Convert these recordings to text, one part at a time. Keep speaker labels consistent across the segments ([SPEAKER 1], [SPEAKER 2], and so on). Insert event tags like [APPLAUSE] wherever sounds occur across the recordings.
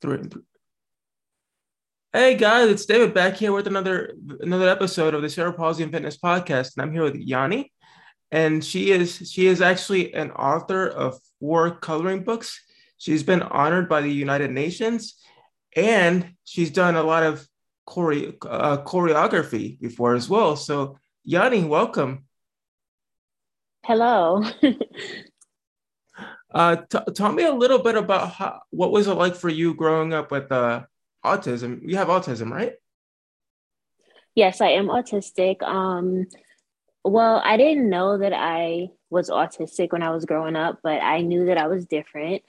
[SPEAKER 1] three, three. Hey guys, it's David back here with another another episode of the Cerebral Palsy and Fitness Podcast, and I'm here with Ayanna, and she is she is actually an author of four coloring books. She's been honored by the United Nations, and she's done a lot of chore- uh, choreography before as well. So, Ayanna, welcome.
[SPEAKER 2] Hello. [LAUGHS]
[SPEAKER 1] uh, t- tell me a little bit about how, what was it like for you growing up with uh, autism. You have autism, right?
[SPEAKER 2] Yes, I am autistic. Um, well, I didn't know that I was autistic when I was growing up, but I knew that I was different.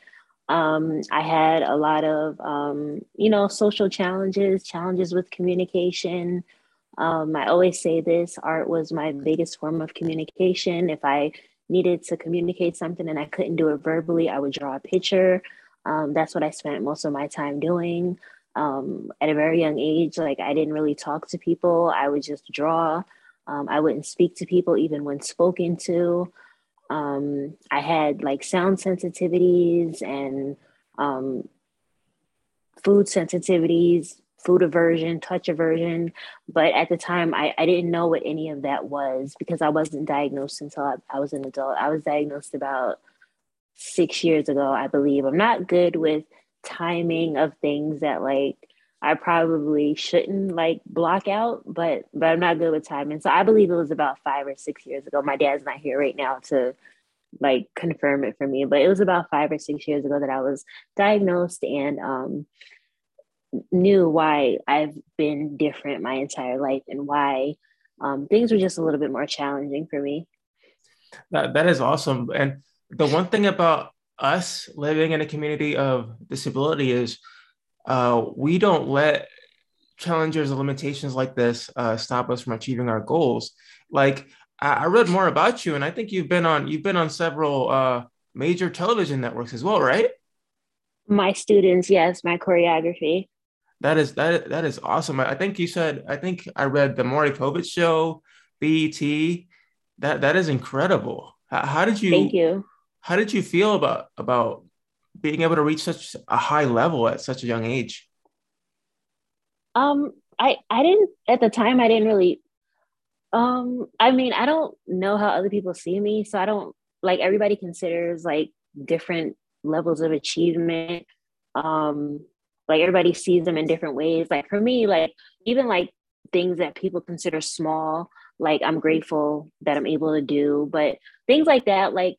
[SPEAKER 2] Um, I had a lot of, um, you know, social challenges, challenges with communication. Um, I always say this art was my biggest form of communication. If I needed to communicate something and I couldn't do it verbally, I would draw a picture. Um, that's what I spent most of my time doing um, at a very young age, like I didn't really talk to people. I would just draw. Um, I wouldn't speak to people even when spoken to. Um, I had like sound sensitivities and um, food sensitivities, food aversion, touch aversion. But at the time, I, I didn't know what any of that was because I wasn't diagnosed until I, I was an adult. I was diagnosed about six years ago, I believe. I'm not good with timing of things that like I probably shouldn't like block out, but but I'm not good with timing. So I believe it was about five or six years ago. My dad's not here right now to like confirm it for me, but it was about five or six years ago that I was diagnosed and um, knew why I've been different my entire life and why um, things were just a little bit more challenging for me.
[SPEAKER 1] That that is awesome. And the one thing about us living in a community of disability is uh, we don't let challenges or limitations like this uh, stop us from achieving our goals. Like I, I, read more about you, and I think you've been on you've been on several uh, major television networks as well, right?
[SPEAKER 2] My students, yes, my choreography.
[SPEAKER 1] That is that that is awesome. I, I think you said I think I read the Maury Povich show, BET. That that is incredible. How, how did you?
[SPEAKER 2] Thank you
[SPEAKER 1] how did you feel about about being able to reach such a high level at such a young age?
[SPEAKER 2] Um, I I didn't at the time. I didn't really. Um, I mean, I don't know how other people see me, so I don't like. Everybody considers like different levels of achievement. Um, like everybody sees them in different ways. Like for me, like even like things that people consider small, like I'm grateful that I'm able to do. But things like that, like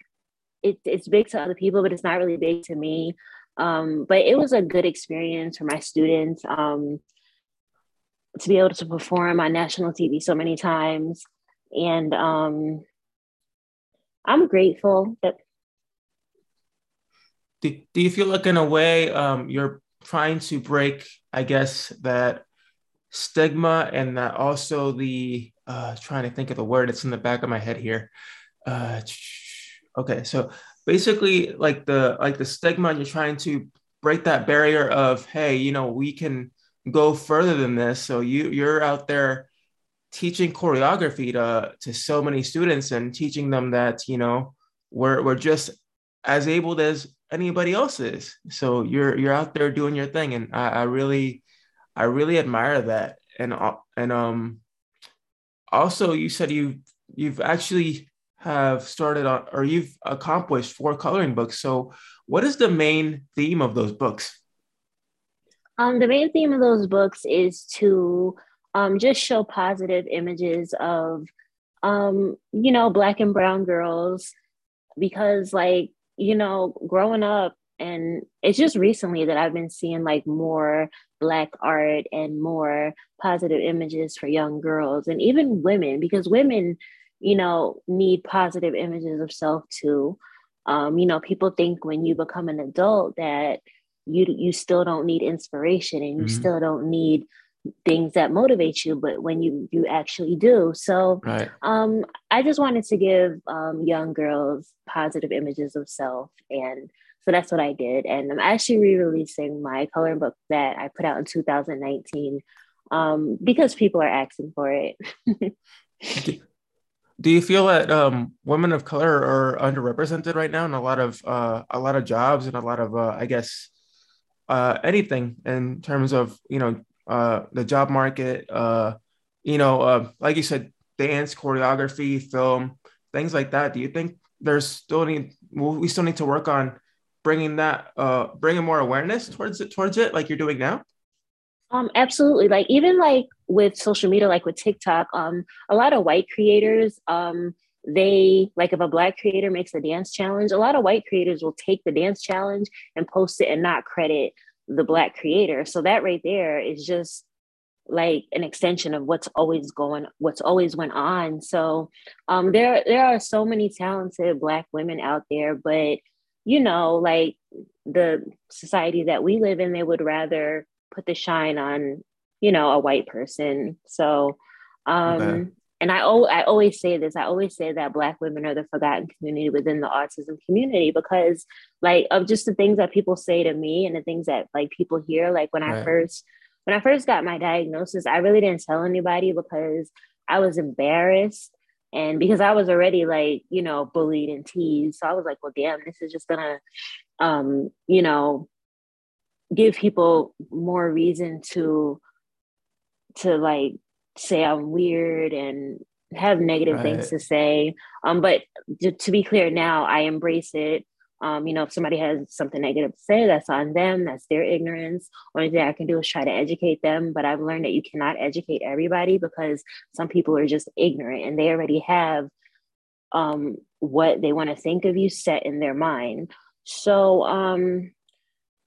[SPEAKER 2] it, it's big to other people, but it's not really big to me. Um, but it was a good experience for my students um, to be able to perform on national TV so many times. And um, I'm grateful that.
[SPEAKER 1] Do, do you feel like, in a way, um, you're trying to break, I guess, that stigma and that also the, uh, trying to think of the word, it's in the back of my head here. Uh, Okay, so basically, like the like the stigma, you're trying to break that barrier of, hey, you know, we can go further than this. So you you're out there teaching choreography to to so many students and teaching them that you know we're we're just as able as anybody else is. So you're you're out there doing your thing, and I, I really I really admire that. And uh, and um also you said you you've actually have started on, or you've accomplished four coloring books. So, what is the main theme of those books?
[SPEAKER 2] Um, the main theme of those books is to um, just show positive images of, um, you know, black and brown girls, because, like, you know, growing up, and it's just recently that I've been seeing like more black art and more positive images for young girls and even women, because women you know, need positive images of self too. Um, you know, people think when you become an adult that you you still don't need inspiration and you mm-hmm. still don't need things that motivate you, but when you you actually do. So right. um, I just wanted to give um, young girls positive images of self, and so that's what I did. And I'm actually re-releasing my coloring book that I put out in 2019 um, because people are asking for it. [LAUGHS]
[SPEAKER 1] do you feel that um, women of color are underrepresented right now in a lot of uh, a lot of jobs and a lot of uh, I guess uh, anything in terms of you know uh, the job market, uh, you know, uh, like you said, dance, choreography, film, things like that. Do you think there's still need we still need to work on bringing that uh, bringing more awareness towards it towards it like you're doing now?
[SPEAKER 2] Um, absolutely. Like even like with social media, like with TikTok, um, a lot of white creators, um, they like if a black creator makes a dance challenge, a lot of white creators will take the dance challenge and post it and not credit the black creator. So that right there is just like an extension of what's always going what's always went on so um there there are so many talented black women out there but you know like the society that we live in they would rather put the shine on you know a white person so um okay. And I, o- I always say this i always say that black women are the forgotten community within the autism community because like of just the things that people say to me and the things that like people hear like when right. i first when i first got my diagnosis i really didn't tell anybody because i was embarrassed and because i was already like you know bullied and teased so i was like well damn this is just gonna um you know give people more reason to to like say I'm weird and have negative right. things to say. Um, but to, to, be clear now, I embrace it. Um, you know, if somebody has something negative to say, that's on them. That's their ignorance. Only thing I can do is try to educate them. But I've learned that you cannot educate everybody because some people are just ignorant and they already have um, what they want to think of you set in their mind. So um,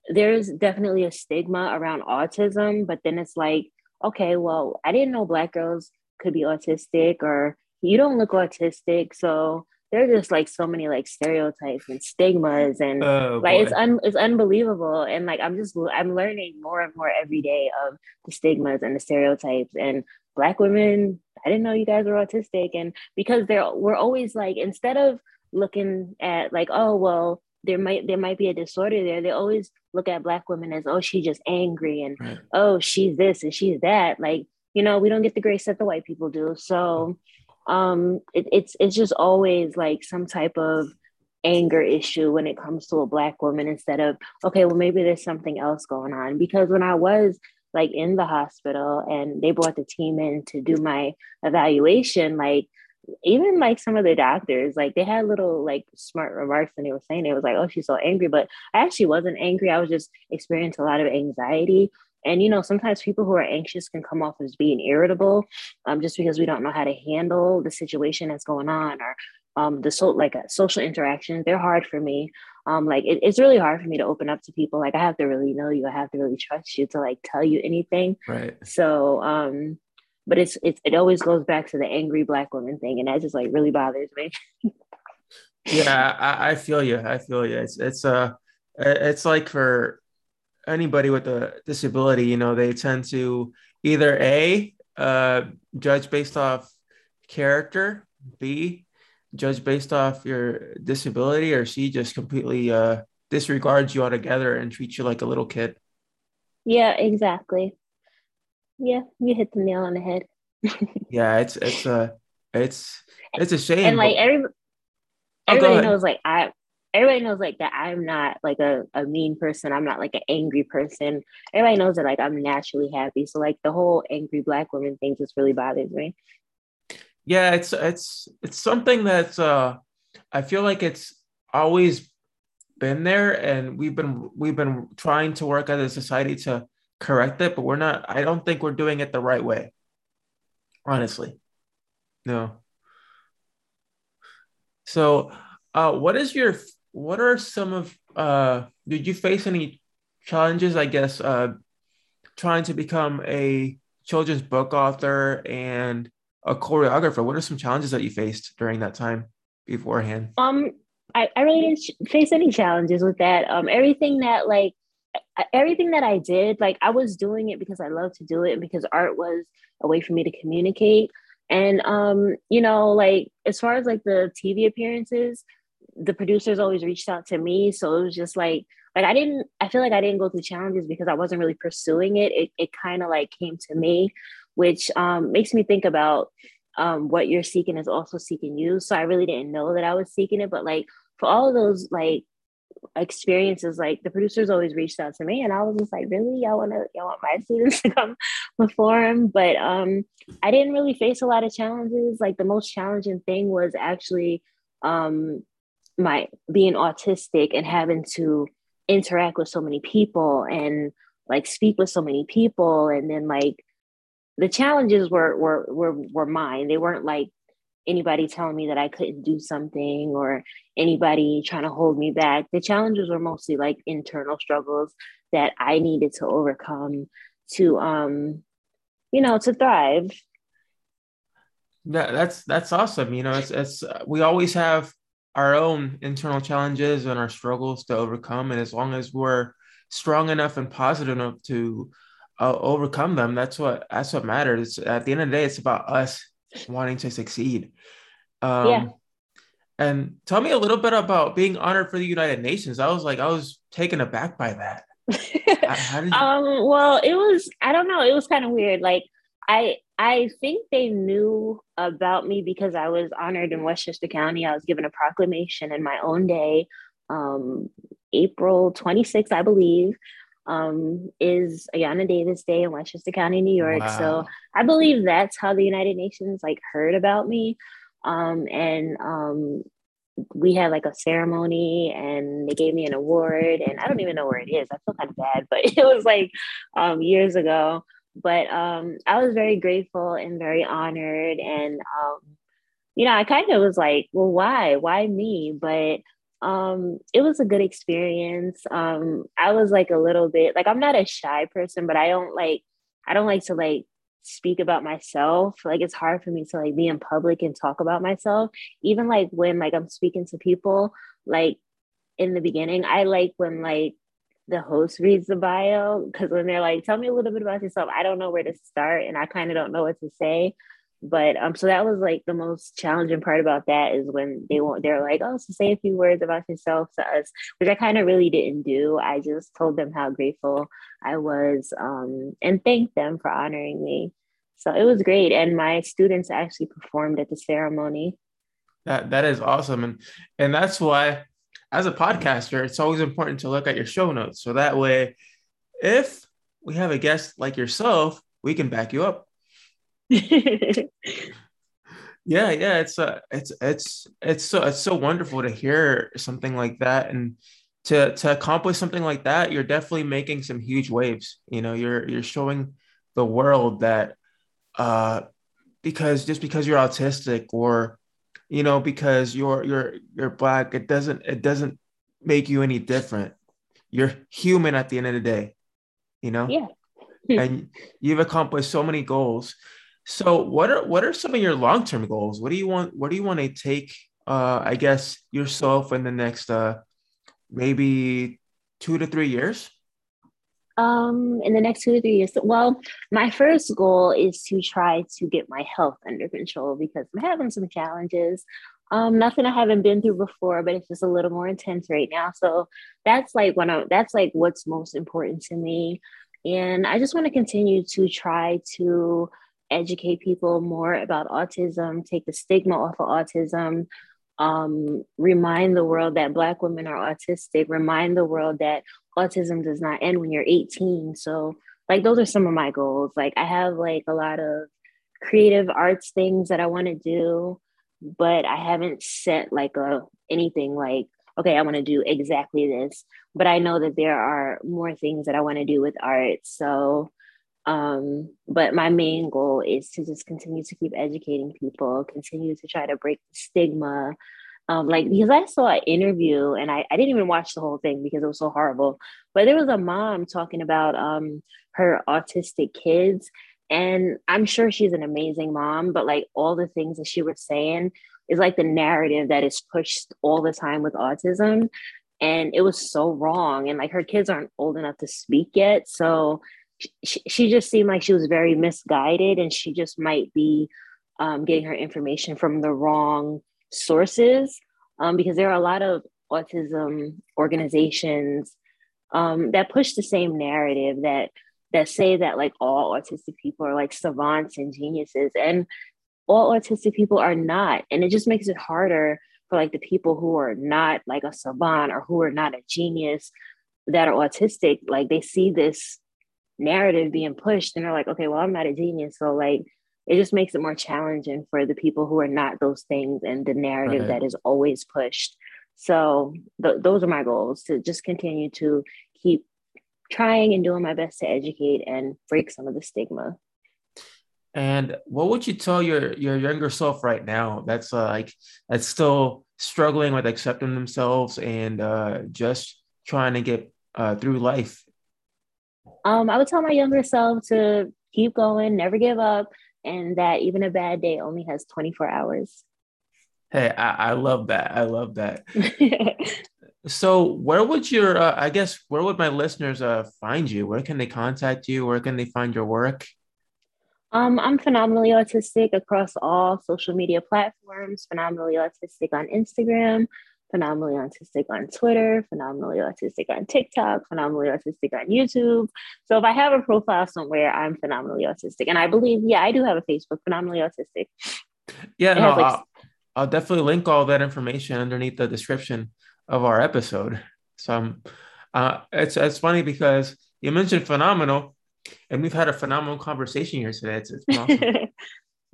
[SPEAKER 2] there's definitely a stigma around autism, but then it's like, okay, well, I didn't know black girls could be autistic or you don't look autistic. So there's just like so many like stereotypes and stigmas and oh, like it's un- it's unbelievable. And like I'm just I'm learning more and more every day of the stigmas and the stereotypes. And black women I didn't know you guys were autistic. And because they're we're always like instead of looking at like oh well there might there might be a disorder there. They always look at black women as oh she's just angry and right. oh she's this and she's that. Like you know we don't get the grace that the white people do. So um it, it's it's just always like some type of anger issue when it comes to a black woman instead of okay well maybe there's something else going on. Because when i was like in the hospital and they brought the team in to do my evaluation like even like some of the doctors, like they had little like smart remarks and they were saying it was like, oh, she's so angry. But I actually wasn't angry. I was just experiencing a lot of anxiety. And you know, sometimes people who are anxious can come off as being irritable, um, just because we don't know how to handle the situation that's going on or um, the so like uh, social interactions. They're hard for me. Um, like it, it's really hard for me to open up to people. Like I have to really know you. I have to really trust you to like tell you anything.
[SPEAKER 1] Right.
[SPEAKER 2] So um, but it's, it's it always goes back to the angry black woman thing and that just like really bothers me.
[SPEAKER 1] Yeah I, I, feel you i feel you it's it's uh it's like for anybody with a disability you know they tend to either a uh judge based off character b judge based off your disability or c just completely uh disregards you altogether and treats you like a little kid.
[SPEAKER 2] Yeah exactly yeah, you hit the nail on the head. [LAUGHS]
[SPEAKER 1] yeah, it's it's a it's it's a shame.
[SPEAKER 2] And like every oh, everybody knows like I everybody knows like that I'm not like a, a mean person. I'm not like an angry person. Everybody knows that like I'm naturally happy. So like the whole angry black woman thing just really bothers me.
[SPEAKER 1] Yeah, it's it's it's something that's uh I feel like it's always been there and we've been we've been trying to work as a society to correct it, but we're not, I don't think we're doing it the right way. Honestly. No. So, uh, what is your, what are some of, uh, did you face any challenges, I guess, uh, trying to become a children's book author and a choreographer? What are some challenges that you faced during that time beforehand?
[SPEAKER 2] Um, I, I really didn't face any challenges with that. Um, everything that like everything that I did, like I was doing it because I love to do it and because art was a way for me to communicate. And um, you know, like as far as like the TV appearances, the producers always reached out to me. So it was just like like I didn't I feel like I didn't go through challenges because I wasn't really pursuing it. It it kind of like came to me, which um makes me think about um what you're seeking is also seeking you. So I really didn't know that I was seeking it, but like for all of those like experiences like the producers always reached out to me and I was just like, really? Y'all wanna y'all want my [LAUGHS] students to come perform? But um I didn't really face a lot of challenges. Like the most challenging thing was actually um my being autistic and having to interact with so many people and like speak with so many people and then like the challenges were were were were mine they weren't like anybody telling me that I couldn't do something or anybody trying to hold me back. The challenges were mostly like internal struggles that I needed to overcome to um you know to thrive.
[SPEAKER 1] That, that's that's awesome. You know, it's it's we always have our own internal challenges and our struggles to overcome and as long as we're strong enough and positive enough to uh, overcome them that's what that's what matters at the end of the day it's about us wanting to succeed. Um, yeah. And tell me a little bit about being honored for the United Nations. I was like, I was taken aback by that. [LAUGHS]
[SPEAKER 2] you- um, well, it was, I don't know, it was kind of weird. Like, I I think they knew about me because I was honored in Westchester County. I was given a proclamation in my own day, um, April 26th, I believe um, is Ayanna Davis Day in Westchester County, New York. Wow. So I believe that's how the United Nations like heard about me. Um, and um, we had like a ceremony and they gave me an award and I don't even know where it is. I feel kind of bad, [LAUGHS] but it was like um, years ago. But um, I was very grateful and very honored. And, um, you know, I kind of was like, well, why? Why me? But um it was a good experience. Um i was like a little bit like i'm not a shy person but i don't like i don't like to like speak about myself. Like it's hard for me to like be in public and talk about myself. Even like when like i'm speaking to people like in the beginning i like when like the host reads the bio because when they're like tell me a little bit about yourself i don't know where to start and i kind of don't know what to say but um so that was like the most challenging part about that is when they want they're like oh so say a few words about yourself to us which i kind of really didn't do. I just told them how grateful i was um and thanked them for honoring me. So it was great and my students actually performed at the ceremony.
[SPEAKER 1] That that is awesome and and that's why as a podcaster it's always important to look at your show notes. So that way if we have a guest like yourself we can back you up yeah, yeah, it's uh, it's it's it's so it's so wonderful to hear something like that and to to accomplish something like that. You're definitely making some huge waves. You know, you're you're showing the world that uh because just because you're autistic or you know because you're you're you're black it doesn't it doesn't make you any different you're human at the end of the day you know
[SPEAKER 2] yeah
[SPEAKER 1] and you've accomplished so many goals so what are what are some of your long-term goals? What do you want what do you want to take uh I guess yourself in the next uh maybe 2 to 3 years?
[SPEAKER 2] Um in the next 2 to 3 years. Well, my first goal is to try to get my health under control because I'm having some challenges. Um, nothing I haven't been through before, but it's just a little more intense right now. So that's like one of that's like what's most important to me. And I just want to continue to try to educate people more about autism, take the stigma off of autism, um, remind the world that Black women are autistic, remind the world that autism does not end when you're 18. So, like, those are some of my goals. Like, I have like a lot of creative arts things that I want to do, but I haven't set like a anything like, okay, I want to do exactly this. But I know that there are more things that I want to do with art. So, um, but my main goal is to just continue to keep educating people, continue to try to break the stigma. Um, like because I saw an interview and I, I didn't even watch the whole thing because it was so horrible. But there was a mom talking about um her autistic kids. And I'm sure she's an amazing mom, but like all the things that she was saying is like the narrative that is pushed all the time with autism. And it was so wrong. And like her kids aren't old enough to speak yet. So she, she just seemed like she was very misguided and she just might be um, getting her information from the wrong sources um, because there are a lot of autism organizations um, that push the same narrative that that say that like all autistic people are like savants and geniuses and all autistic people are not and it just makes it harder for like the people who are not like a savant or who are not a genius that are autistic, like they see this narrative being pushed and they're like, okay, well, I'm not a genius. So like it just makes it more challenging for the people who are not those things and the narrative right. that is always pushed. So th- those are my goals to just continue to keep trying and doing my best to educate and break some of the stigma.
[SPEAKER 1] And what would you tell your your younger self right now? That's uh, like that's still struggling with accepting themselves and uh, just trying to get uh, through life.
[SPEAKER 2] Um, I would tell my younger self to keep going, never give up, and that even a bad day only has 24 hours.
[SPEAKER 1] Hey, I, I love that. I love that. [LAUGHS] so, where would your, uh, I guess, where would my listeners uh, find you? Where can they contact you? Where can they find your work?
[SPEAKER 2] Um, I'm phenomenally autistic across all social media platforms, phenomenally autistic on Instagram, phenomenally autistic on Twitter, phenomenally autistic on TikTok, phenomenally autistic on YouTube. So if I have a profile somewhere, I'm phenomenally autistic. And I believe, yeah, I do have a Facebook, phenomenally autistic.
[SPEAKER 1] Yeah, no, like, I'll, I'll, definitely link all that information underneath the description of our episode. So um, uh, it's, it's funny because you mentioned phenomenal and we've had a phenomenal conversation here today. It's, it's [LAUGHS] awesome.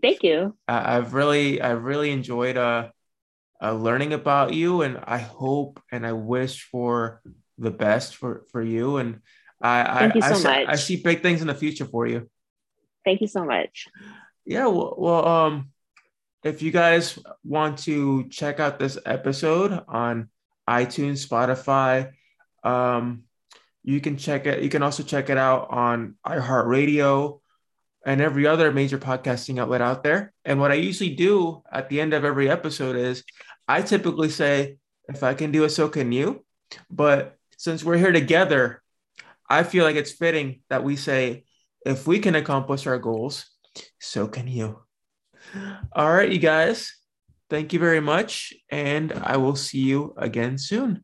[SPEAKER 2] Thank you.
[SPEAKER 1] I, have really, I've really enjoyed uh, uh, learning about you, and I hope and I wish for the best for for you. And I,
[SPEAKER 2] Thank I, you so
[SPEAKER 1] I,
[SPEAKER 2] much.
[SPEAKER 1] I see big things in the future for you.
[SPEAKER 2] Thank you so much.
[SPEAKER 1] Yeah. Well, well um, if you guys want to check out this episode on iTunes, Spotify, um, you can check it. You can also check it out on iHeartRadio and every other major podcasting outlet out there. And what I usually do at the end of every episode is I typically say, if I can do it, so can you. But since we're here together, I feel like it's fitting that we say, if we can accomplish our goals, so can you. All right, you guys. Thank you very much. And I will see you again soon.